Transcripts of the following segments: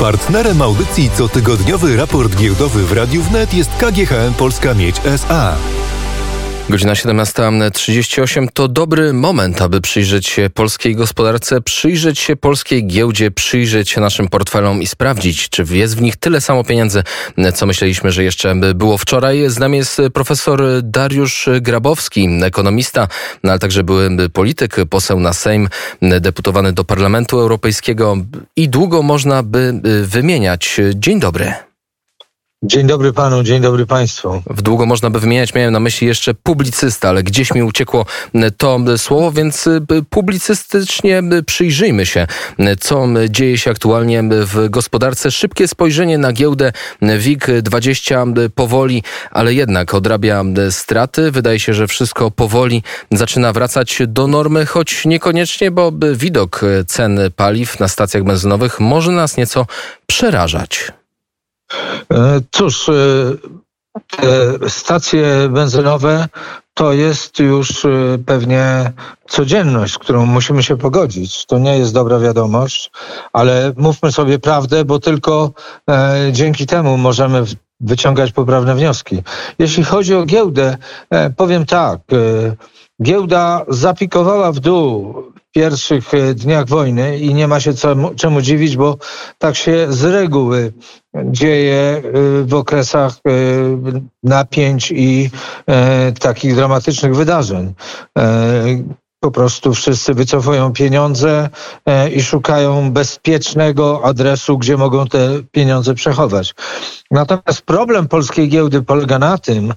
Partnerem audycji cotygodniowy raport giełdowy w Radiu Wnet jest KGHM Polska Miedź SA. Godzina 17.38 to dobry moment, aby przyjrzeć się polskiej gospodarce, przyjrzeć się polskiej giełdzie, przyjrzeć się naszym portfelom i sprawdzić, czy jest w nich tyle samo pieniędzy, co myśleliśmy, że jeszcze było wczoraj. Z nami jest profesor Dariusz Grabowski, ekonomista, no ale także były polityk, poseł na Sejm, deputowany do Parlamentu Europejskiego i długo można by wymieniać. Dzień dobry. Dzień dobry panu, dzień dobry państwu. W długo można by wymieniać, miałem na myśli jeszcze publicysta, ale gdzieś mi uciekło to słowo, więc y, publicystycznie przyjrzyjmy się, co dzieje się aktualnie w gospodarce. Szybkie spojrzenie na giełdę WIG20 powoli, ale jednak odrabia straty. Wydaje się, że wszystko powoli zaczyna wracać do normy, choć niekoniecznie, bo widok cen paliw na stacjach benzynowych może nas nieco przerażać. E, cóż, e, stacje benzynowe to jest już e, pewnie codzienność, z którą musimy się pogodzić. To nie jest dobra wiadomość, ale mówmy sobie prawdę, bo tylko dzięki temu możemy wyciągać poprawne wnioski. Jeśli chodzi o giełdę, powiem tak. Giełda zapikowała w dół pierwszych e, dniach wojny i nie ma się czemu, czemu dziwić, bo tak się z reguły dzieje e, w okresach e, napięć i takich dramatycznych wydarzeń. Po prostu wszyscy wycofują pieniądze i szukają bezpiecznego adresu, gdzie mogą te pieniądze przechować. Natomiast problem polskiej giełdy polega na tym,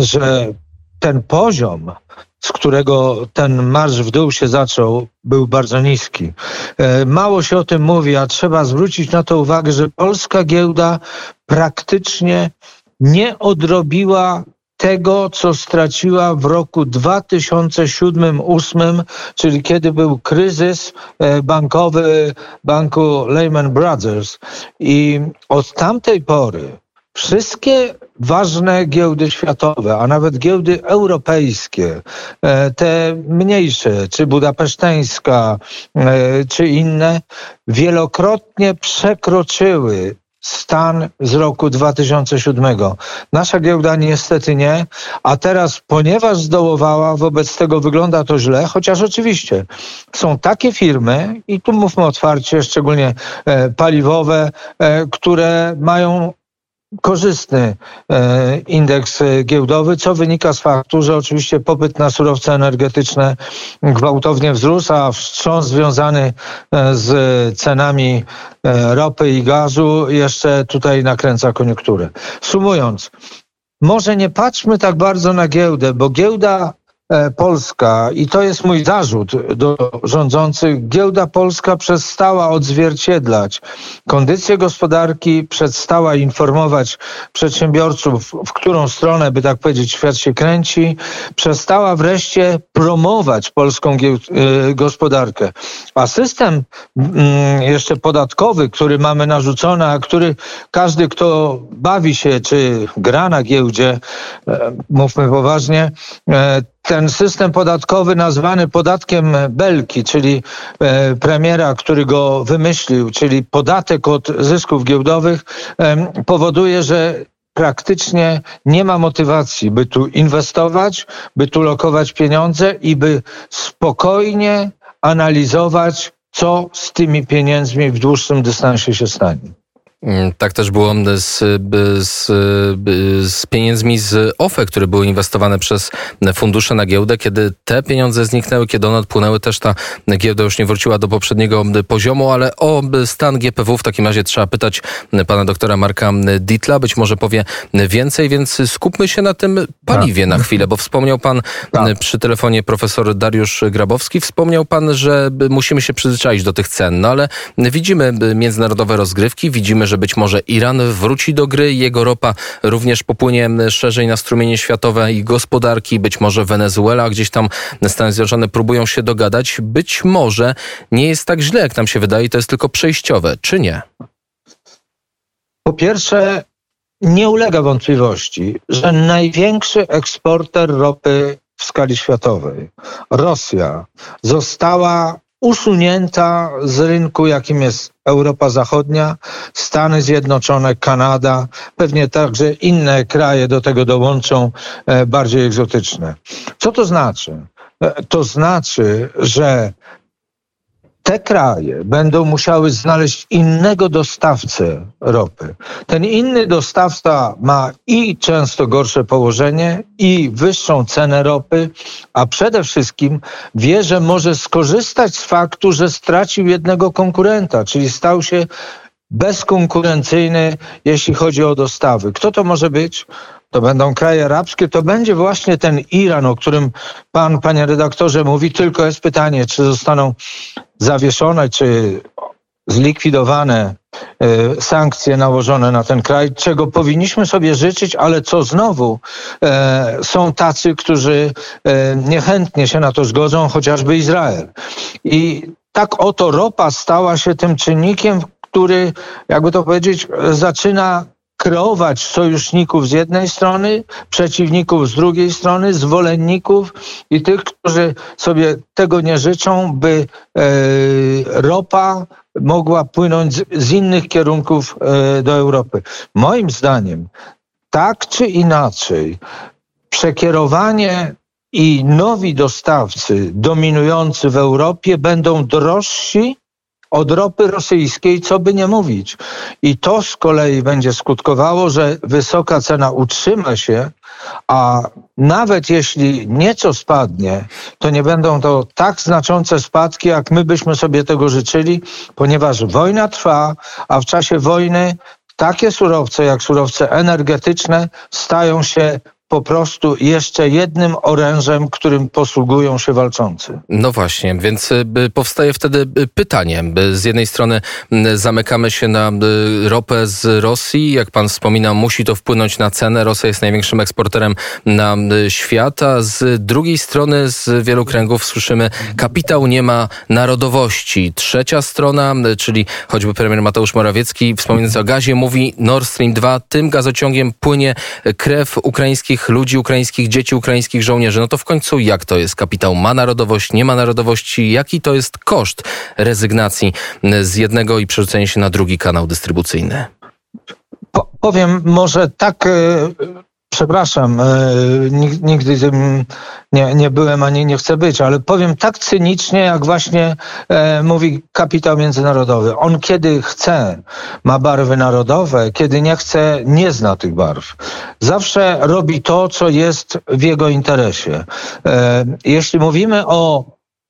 że ten poziom z którego ten marsz w dół się zaczął, był bardzo niski. E, mało się o tym mówi, a trzeba zwrócić na to uwagę, że polska giełda praktycznie nie odrobiła tego, co straciła w roku 2007-2008, czyli kiedy był kryzys e, bankowy banku Lehman Brothers. I od tamtej pory wszystkie ważne giełdy światowe, a nawet giełdy europejskie, e, te mniejsze, czy budapeszteńska, e, czy inne, wielokrotnie przekroczyły stan z roku 2007. Nasza giełda niestety nie, a teraz, ponieważ zdołowała, wobec tego wygląda to źle, chociaż oczywiście są takie firmy, i tu mówmy otwarcie, szczególnie e, paliwowe, które mają korzystny e, indeks giełdowy, co wynika z faktu, że oczywiście popyt na surowce energetyczne gwałtownie wzrósł, a wstrząs związany e, z cenami e, ropy i gazu jeszcze tutaj nakręca koniunkturę. Sumując, może nie patrzmy tak bardzo na giełdę, bo giełda Polska, i to jest mój zarzut do rządzących, giełda polska przestała odzwierciedlać kondycję gospodarki, przestała informować przedsiębiorców, w którą stronę, by tak powiedzieć, świat się kręci, przestała wreszcie promować polską e, gospodarkę. A system mm, jeszcze podatkowy, który mamy narzucony, a który każdy, kto bawi się czy gra na giełdzie, e, mówmy poważnie, ten system podatkowy nazwany podatkiem Belki, czyli e, premiera, który go wymyślił, czyli podatek od zysków giełdowych, powoduje, że praktycznie nie ma motywacji, by tu inwestować, by tu lokować pieniądze i by spokojnie analizować, co z tymi pieniędzmi w dłuższym dystansie się stanie. Mm, tak też było z, z, z, pieniędzmi z OFE, które były inwestowane przez fundusze na giełdę. Kiedy te pieniądze zniknęły, kiedy one odpłynęły, też ta giełda już nie wróciła do poprzedniego poziomu, ale o stan GPW w takim razie trzeba pytać pana doktora Marka Ditla. Być może powie więcej, więc skupmy się na tym paliwie na chwilę, bo wspomniał pan tak. przy telefonie profesor Dariusz Grabowski, wspomniał pan, że musimy się przyzwyczaić do tych cen, no ale widzimy międzynarodowe rozgrywki, widzimy, że być może Iran wróci do gry, jego ropa również popłynie szerzej na strumienie światowe i gospodarki, być może Wenezuela, gdzieś tam Stany Zjednoczone próbują się dogadać. Być może nie jest tak źle, jak nam się wydaje, to jest tylko przejściowe, czy nie? Po pierwsze, nie ulega wątpliwości, że największy eksporter ropy w skali światowej, Rosja, została usunięta z rynku, jakim jest Europa Zachodnia, Stany Zjednoczone, Kanada, pewnie także inne kraje do tego dołączą e, bardziej egzotyczne. Co to znaczy? E, to znaczy, że te kraje będą musiały znaleźć innego dostawcę ropy. Ten inny dostawca ma i często gorsze położenie, i wyższą cenę ropy, a przede wszystkim wie, że może skorzystać z faktu, że stracił jednego konkurenta, czyli stał się bezkonkurencyjny, jeśli chodzi o dostawy. Kto to może być? To będą kraje arabskie, to będzie właśnie ten Iran, o którym pan, panie redaktorze, mówi. Tylko jest pytanie, czy zostaną zawieszone, czy zlikwidowane e, sankcje nałożone na ten kraj, czego powinniśmy sobie życzyć, ale co znowu e, są tacy, którzy e, niechętnie się na to zgodzą, chociażby Izrael. I tak oto ropa stała się tym czynnikiem, który, jakby to powiedzieć, zaczyna kreować sojuszników z jednej strony, przeciwników z drugiej strony, zwolenników i tych, którzy sobie tego nie życzą, by e, ropa mogła płynąć z, innych kierunków e, do Europy. Moim zdaniem, tak czy inaczej, przekierowanie i nowi dostawcy dominujący w Europie będą drożsi od ropy rosyjskiej, co by nie mówić. I to z kolei będzie skutkowało, że wysoka cena utrzyma się, a nawet jeśli nieco spadnie, to nie będą to tak znaczące spadki, jak my byśmy sobie tego życzyli, ponieważ wojna trwa, a w czasie wojny takie surowce jak surowce energetyczne stają się po prostu jeszcze jednym orężem, którym posługują się walczący. No właśnie, więc y, powstaje wtedy y, pytanie. Z jednej strony zamykamy się na y, ropę z Rosji. Jak pan wspominał, musi to wpłynąć na cenę. Rosja jest największym eksporterem na świat, z drugiej strony z wielu kręgów słyszymy, kapitał nie ma narodowości. Trzecia strona, czyli choćby premier Mateusz Morawiecki wspominając o gazie mówi Nord Stream 2, tym gazociągiem płynie krew ukraińskich ukraińskich ludzi, ukraińskich dzieci, ukraińskich żołnierzy. No to w końcu jak to jest? Kapitał ma narodowość, nie ma narodowości? Jaki to jest koszt rezygnacji z jednego i przerzucenia się na drugi kanał dystrybucyjny? Po, powiem może tak e, Przepraszam, e, nigdy nie, nie byłem ani nie chcę być, ale powiem tak cynicznie, jak właśnie e, mówi kapitał międzynarodowy. On kiedy chce, ma barwy narodowe, kiedy nie chce, nie zna tych barw. Zawsze robi to, co jest w jego interesie. E, jeśli mówimy o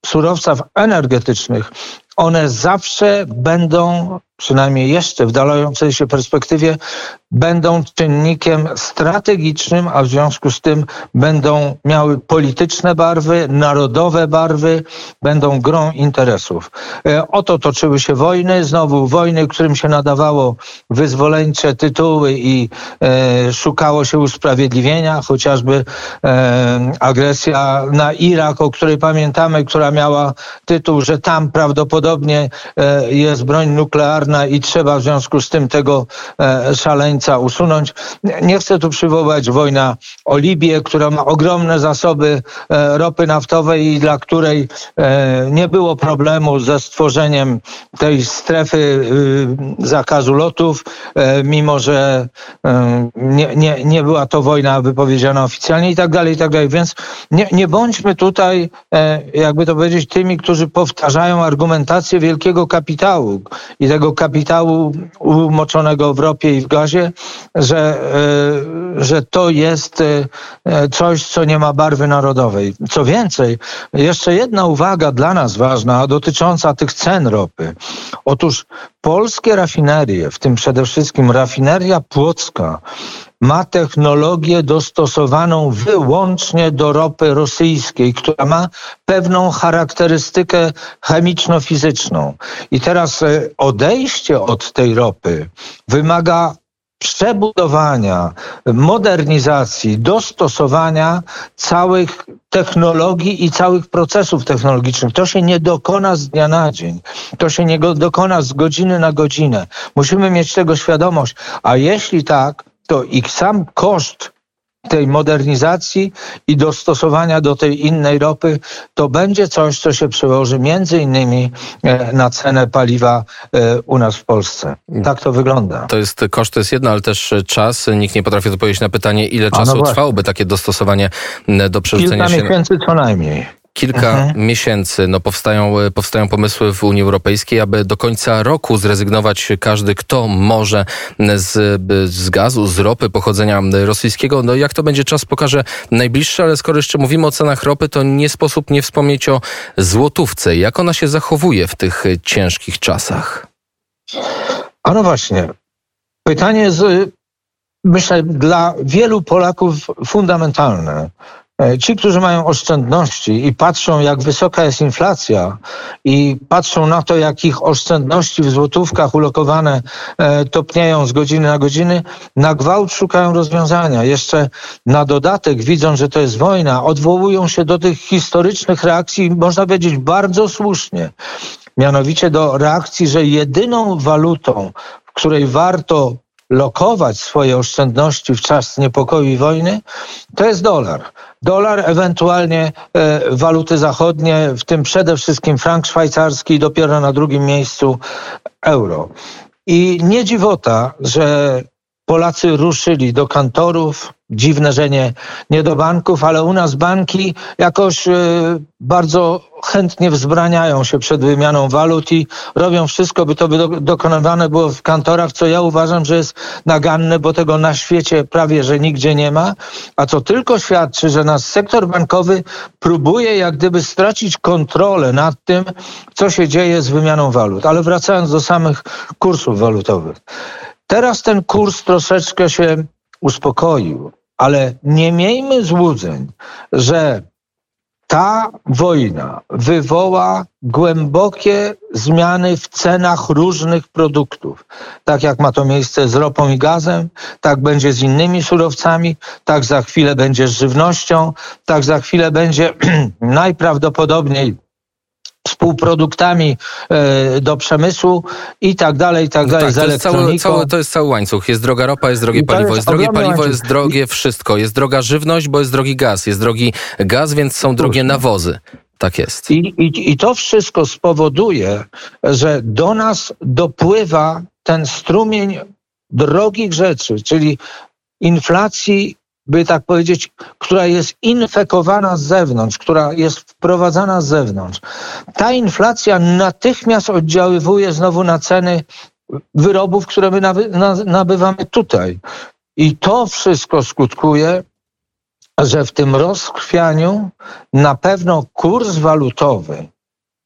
surowcach energetycznych, one zawsze będą, przynajmniej jeszcze w dalającej się perspektywie, będą czynnikiem strategicznym, a w związku z tym będą miały polityczne barwy, narodowe barwy, będą grą interesów. E, oto toczyły się wojny, znowu wojny, którym się nadawało wyzwoleńcze tytuły i e, szukało się usprawiedliwienia, chociażby e, agresja na Irak, o której pamiętamy, która miała tytuł, że tam prawdopodobnie e, jest broń nuklearna i trzeba w związku z tym tego e, szaleństwa usunąć. Nie chcę tu przywołać wojna o Libię, która ma ogromne zasoby e, ropy naftowej i dla której nie było problemu ze stworzeniem tej strefy e, zakazu lotów, mimo że nie, nie, nie była to wojna wypowiedziana oficjalnie i tak dalej, i tak dalej. Więc nie, nie bądźmy tutaj, jakby to powiedzieć, tymi, którzy powtarzają argumentację wielkiego kapitału i tego kapitału umoczonego w ropie i w gazie, że, e, że to jest e, coś, co nie ma barwy narodowej. Co więcej, jeszcze jedna uwaga dla nas ważna, dotycząca tych cen ropy. Otóż polskie rafinerie, w tym przede wszystkim rafineria płocka, ma technologię dostosowaną wyłącznie do ropy rosyjskiej, która ma pewną charakterystykę chemiczno-fizyczną. I teraz e, odejście od tej ropy wymaga przebudowania, modernizacji, dostosowania całych technologii i całych procesów technologicznych. To się nie dokona z dnia na dzień. To się nie dokona z godziny na godzinę. Musimy mieć tego świadomość. A jeśli tak, to i sam koszt tej modernizacji i dostosowania do tej innej ropy, to będzie coś, co się przełoży między innymi e, na cenę paliwa e, u nas w Polsce. Tak to wygląda. To jest koszt, to jest jedno, ale też czas. Nikt nie potrafi odpowiedzieć na pytanie, ile czasu no trwałoby takie dostosowanie do przerzucenia Kilka się... Kilka miesięcy co najmniej kilka mhm. miesięcy no, powstają, e, powstają pomysły w Unii Europejskiej, aby do końca roku zrezygnować każdy, kto może z, z gazu, z ropy pochodzenia rosyjskiego. No jak to będzie, czas pokaże najbliższy, ale skoro jeszcze mówimy o cenach ropy, to nie sposób nie wspomnieć o złotówce. Jak ona się zachowuje w tych ciężkich czasach? A no właśnie. Pytanie jest, myślę, dla wielu Polaków fundamentalne. E, ci, którzy mają oszczędności i patrzą, jak wysoka jest inflacja, i patrzą na to, jak ich oszczędności w złotówkach ulokowane e, topnieją z godziny na godziny, na gwałt szukają rozwiązania. Jeszcze na dodatek, widząc, że to jest wojna, odwołują się do tych historycznych reakcji, można powiedzieć bardzo słusznie. Mianowicie do reakcji, że jedyną walutą, w której warto lokować swoje oszczędności w czas niepokoju i wojny, to jest dolar. Dolar, ewentualnie e, waluty zachodnie, w tym przede wszystkim frank szwajcarski, dopiero na drugim miejscu euro. I nie dziwota, że Polacy ruszyli do kantorów, Dziwne, że nie, nie do banków, ale u nas banki jakoś e, bardzo chętnie wzbraniają się przed wymianą walut i robią wszystko, by to by dokonywane było w kantorach, co ja uważam, że jest naganne, bo tego na świecie prawie, że nigdzie nie ma, a co tylko świadczy, że nasz sektor bankowy próbuje jak gdyby stracić kontrolę nad tym, co się dzieje z wymianą walut. Ale wracając do samych kursów walutowych. Teraz ten kurs troszeczkę się uspokoił ale nie miejmy złudzeń, że ta wojna wywoła głębokie zmiany w cenach różnych produktów. Tak jak ma to miejsce z ropą i gazem, tak będzie z innymi surowcami, tak za chwilę będzie z żywnością, tak za chwilę będzie najprawdopodobniej półproduktami e, do przemysłu i tak dalej, i tak no dalej, tak, to jest, cały, cały, to jest cały łańcuch. Jest droga ropa, jest drogie paliwo. Jest, drogie paliwo, łańcuch. jest drogie wszystko. Jest droga żywność, bo jest drogi gaz. Jest drogi gaz, więc są drogie nawozy. Tak jest. I, i, I to wszystko spowoduje, że do nas dopływa ten strumień drogich rzeczy, czyli inflacji by tak powiedzieć, która jest infekowana z zewnątrz, która jest wprowadzana z zewnątrz. Ta inflacja natychmiast oddziaływuje znowu na ceny wyrobów, które my nabywamy tutaj. I to wszystko skutkuje, że w tym rozkrwianiu na pewno kurs walutowy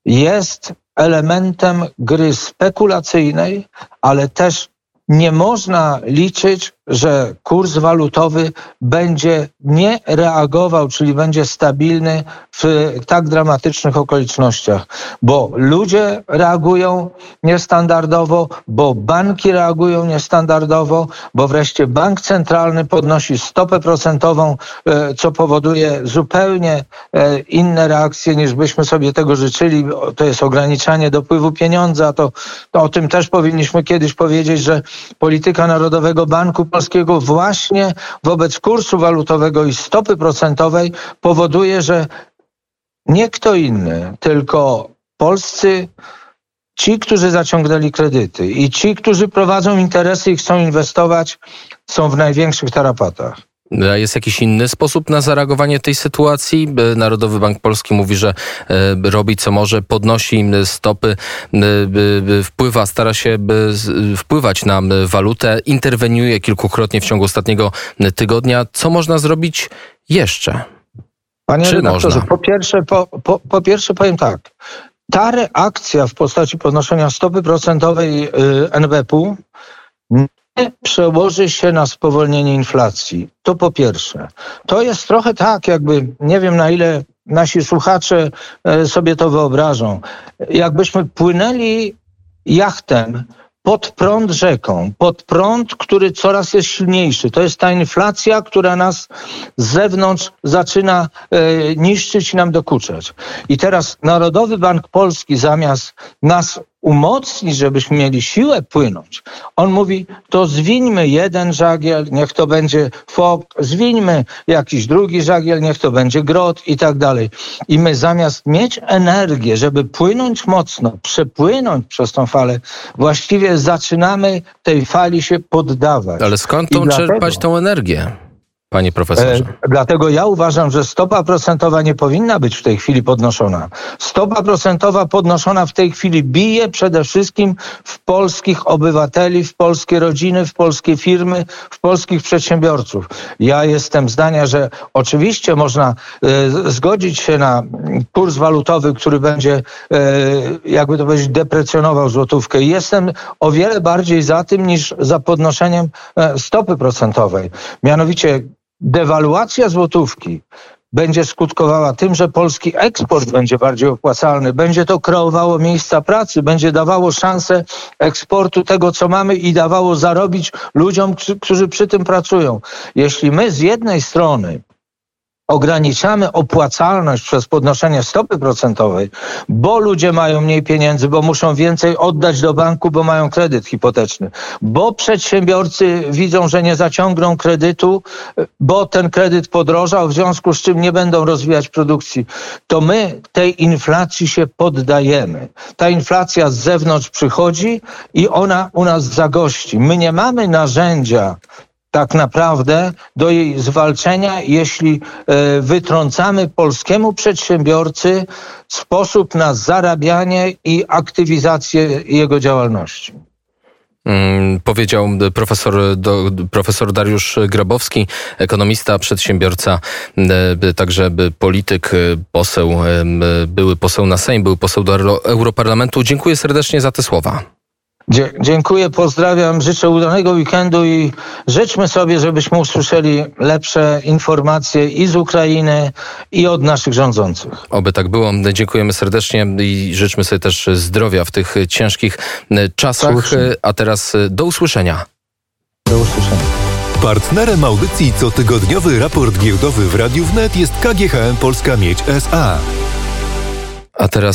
jest elementem gry spekulacyjnej, ale też nie można liczyć że kurs walutowy będzie nie reagował, czyli będzie stabilny w tak dramatycznych okolicznościach, bo ludzie reagują niestandardowo, bo banki reagują niestandardowo, bo wreszcie bank centralny podnosi stopę procentową, e, co powoduje zupełnie e, inne reakcje niż byśmy sobie tego życzyli. To jest ograniczanie dopływu pieniądza. To, to o tym też powinniśmy kiedyś powiedzieć, że polityka Narodowego Banku polskiego właśnie wobec kursu walutowego i stopy procentowej powoduje, że nie kto inny, tylko polscy ci, którzy zaciągnęli kredyty i ci, którzy prowadzą interesy i chcą inwestować, są w największych tarapatach. Jest jakiś inny sposób na zareagowanie tej sytuacji? Narodowy Bank Polski mówi, że e, robi co może, podnosi stopy, wpływa, stara się wpływać na walutę, interweniuje kilkukrotnie w ciągu ostatniego tygodnia. Co można zrobić jeszcze? Panie Czy można? Po pierwsze, po, po, po pierwsze powiem tak. Ta reakcja w postaci podnoszenia stopy procentowej y, NBP-u przełoży się na spowolnienie inflacji. To po pierwsze. To jest trochę tak, jakby, nie wiem na ile nasi słuchacze e, sobie to wyobrażą. Jakbyśmy płynęli jachtem pod prąd rzeką, pod prąd, który coraz jest silniejszy. To jest ta inflacja, która nas z zewnątrz zaczyna e, niszczyć i nam dokuczać. I teraz Narodowy Bank Polski zamiast nas umocnić, żebyśmy mieli siłę płynąć, on mówi, to zwińmy jeden żagiel, niech to będzie fok, zwińmy jakiś drugi żagiel, niech to będzie grot i tak dalej. I my zamiast mieć energię, żeby płynąć mocno, przepłynąć przez tą falę, właściwie zaczynamy tej fali się poddawać. Ale skąd tą dlatego- czerpać tą energię, panie profesorze? E, dlatego ja uważam, że stopa procentowa nie powinna być w tej chwili podnoszona. Stopa procentowa podnoszona w tej chwili bije przede wszystkim w polskich obywateli, w polskie rodziny, w polskie firmy, w polskich przedsiębiorców. Ja jestem zdania, że oczywiście można e, zgodzić się na kurs walutowy, który będzie, e, jakby to powiedzieć, deprecjonował złotówkę. Jestem o wiele bardziej za tym niż za podnoszeniem stopy procentowej. Mianowicie dewaluacja złotówki będzie skutkowała tym, że polski eksport będzie bardziej opłacalny, będzie to kreowało miejsca pracy, będzie dawało szansę eksportu tego, co mamy i dawało zarobić ludziom, którzy- przy tym pracują. Jeśli my z jednej strony ograniczamy opłacalność przez podnoszenie stopy procentowej, bo ludzie mają mniej pieniędzy, bo muszą więcej oddać do banku, bo mają kredyt hipoteczny, bo przedsiębiorcy widzą, że nie zaciągną kredytu, bo ten kredyt podrożał, w związku z czym nie będą rozwijać produkcji, to my tej inflacji się poddajemy. Ta inflacja z zewnątrz przychodzi i ona u nas zagości. My nie mamy narzędzia tak naprawdę do jej zwalczenia, jeśli e, wytrącamy polskiemu przedsiębiorcy sposób na zarabianie i aktywizację jego działalności. Mm, Powiedział profesor, do, profesor Dariusz Grabowski, ekonomista, przedsiębiorca, e, także polityk, e, poseł, były poseł na Sejm, był poseł do Euro- Europarlamentu. Dziękuję serdecznie za te słowa. Dzie- dziękuję, pozdrawiam, życzę udanego weekendu i życzmy sobie, żebyśmy usłyszeli lepsze informacje i z Ukrainy, i od naszych rządzących. Oby tak było. Dziękujemy serdecznie i życzmy sobie też zdrowia w tych ciężkich e, czasach. E, A teraz e, do usłyszenia. Do usłyszenia. Partnerem audycji cotygodniowy raport giełdowy w Radiu Wnet jest KGHM Polska Miedź SA. A teraz